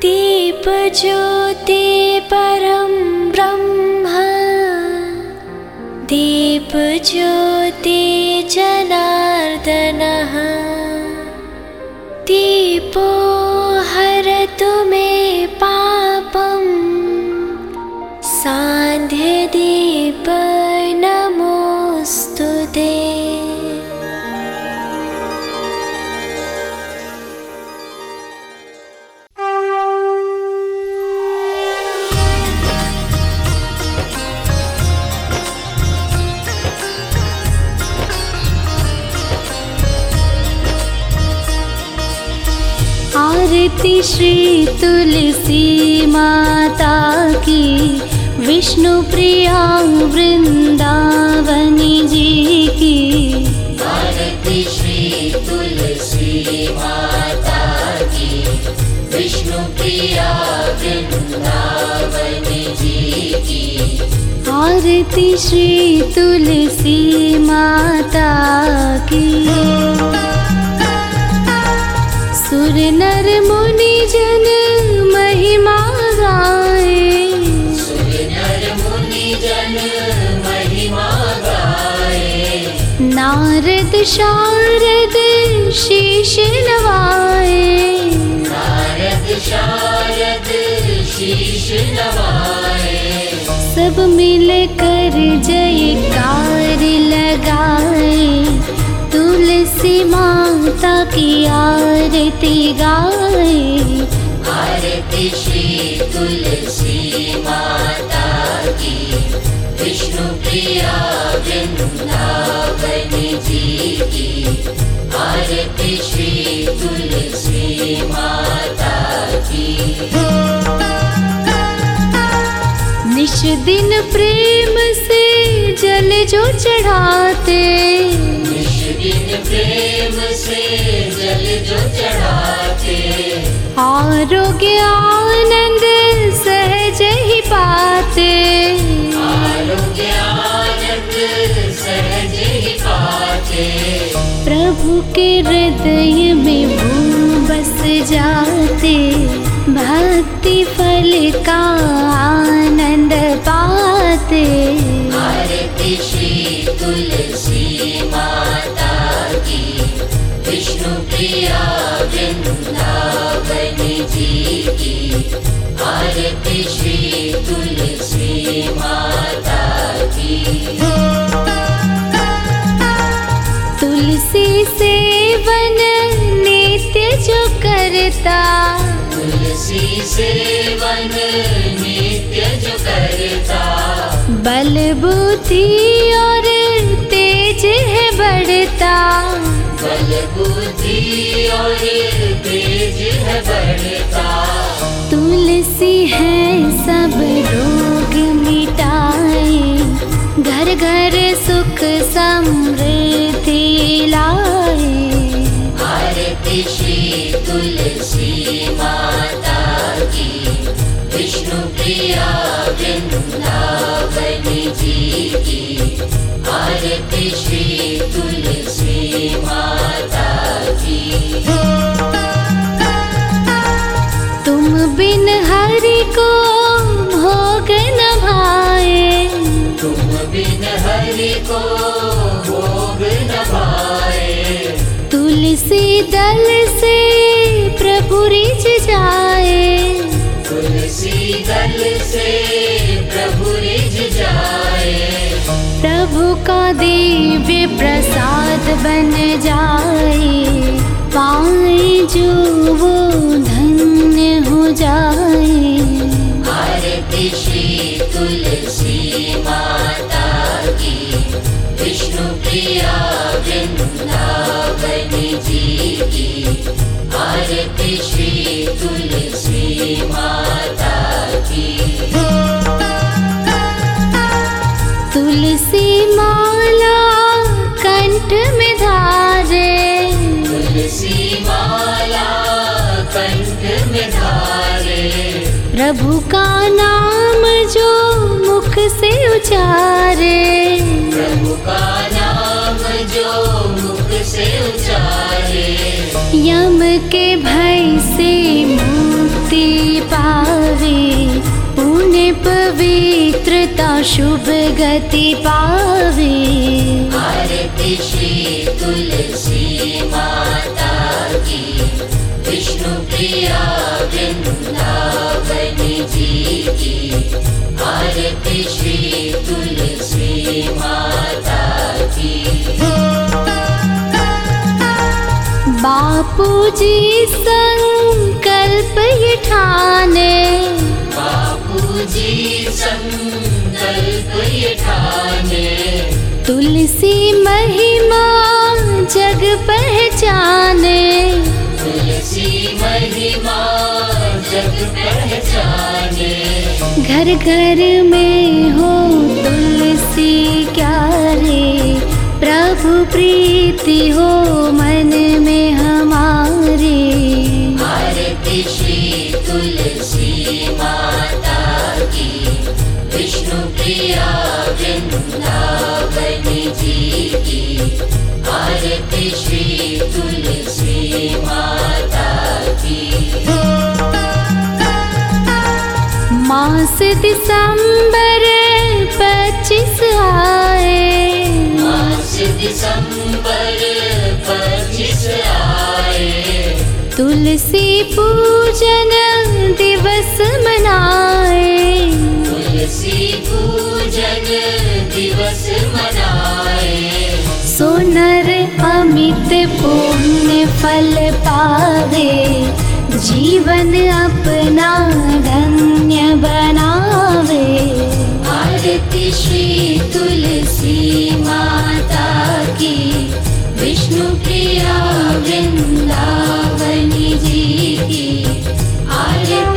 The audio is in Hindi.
दीपज्योति परं ब्रह्म। दीपज्योति जनार्दनः। दीपो आरती श्री तुलसी माता की। विष्णु प्रिया वृंदावनी जी की। आरती श्री तुलसी माता की। विष्णु प्रिया वृंदावनी जी की। आरती श्री तुलसी माता की। नर मुनि जन महिमा गाए। नर मुनि जन महिमा गाए नारद शारद शीश नवाए। नारद शारद शीश नवाए सब मिल कर जयकार की आरती गाए। आरती श्री तुलसी माता की। विष्णु प्रिया वृंदावनी जी की। आरती श्री तुलसी माता की। निश दिन प्रेम से जल जो चढ़ाते प्रेम से जल जो चढ़ाते। आरोग्य आनंद सहज ही पाते। आरोग्य आनंद सहज ही पाते। प्रभु के हृदय में वो बस जाते। भक्ति फल का प्रिया वृंदावनी जी की आरती श्री तुलसी माता की तुलसी सेवन नित्य जो करता। तुलसी सेवन नित्य जो करता। बल बुद्धि और तुलसी है सब रोग मिटाए। घर घर सुख समृद्धि लाए। श्री तुलसी माता की, विष्णु प्रिया वृंदावनी जी की। आरती श्री दल से प्रभु रिझ जाए। तुलसी दल से प्रभु रिझ जाए। प्रभु का दिव्य प्रसाद बन जाए। पाए जो वो श्री तुलसी माता की तुलसी माला कंठ में धारे तुलसी माला कंठ में धारे प्रभु का नाम जो मुख से उचारे। प्रभु का से उचारे यम के भय से मुक्ति पावे, पुण्य पवित्रता शुभ गति पावे। श्री तुलसी माता की, विष्णु प्रिया वृंदावन जी की। आरती श्री तुलसी माता जी संकल्प ये ठाने। बापू जी संकल्प ये ठाने। तुलसी महिमा जग पहचाने। तुलसी महिमा जग पहचाने। घर घर में माता की विष्णु प्रिया वृंदावन जी की आरती श्री तुलसी माता की मास दिसंबर पच्चीस आए। मास दिसंबर तुलसी पूजन दिवस मनाए। तुलसी पूजन दिवस मनाए। सोनर अमित पुण्य फल पावे। जीवन अपना धन्य बना वृन्दानि जी की। आर्य